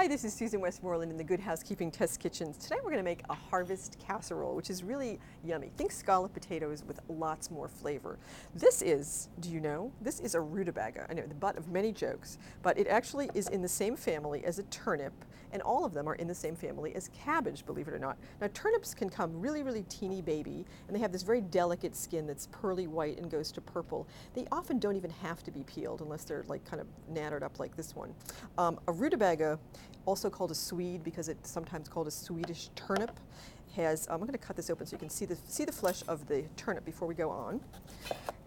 Hi, this is Susan Westmoreland in the Good Housekeeping Test Kitchens. Today we're going to make a harvest casserole, which is really yummy. Think scallop potatoes with lots more flavor. This is, do you know, this is a rutabaga. I know, the butt of many jokes, but it actually is in the same family as a turnip, and all of them are in the same family as cabbage, believe it or not. Now, turnips can come really, really teeny baby, and they have this very delicate skin that's pearly white and goes to purple. They often don't even have to be peeled unless they're like kind of nattered up like this one. Um, a rutabaga also called a Swede because it's sometimes called a Swedish turnip. Has um, I'm going to cut this open so you can see the see the flesh of the turnip before we go on,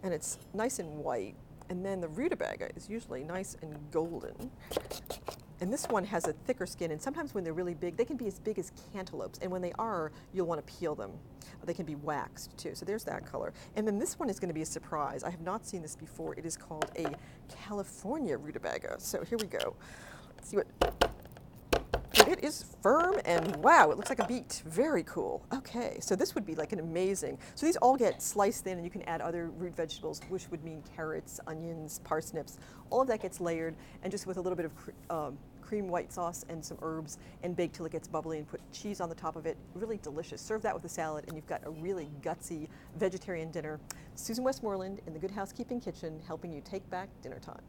and it's nice and white. And then the rutabaga is usually nice and golden. And this one has a thicker skin, and sometimes when they're really big, they can be as big as cantaloupes. And when they are, you'll want to peel them. They can be waxed too. So there's that color. And then this one is going to be a surprise. I have not seen this before. It is called a California rutabaga. So here we go. Let's see what it is firm and wow, it looks like a beet. Very cool. Okay, so this would be like an amazing. So these all get sliced thin and you can add other root vegetables, which would mean carrots, onions, parsnips. All of that gets layered and just with a little bit of um, cream white sauce and some herbs and bake till it gets bubbly and put cheese on the top of it. Really delicious. Serve that with a salad and you've got a really gutsy vegetarian dinner. Susan Westmoreland in the Good Housekeeping Kitchen helping you take back dinner time.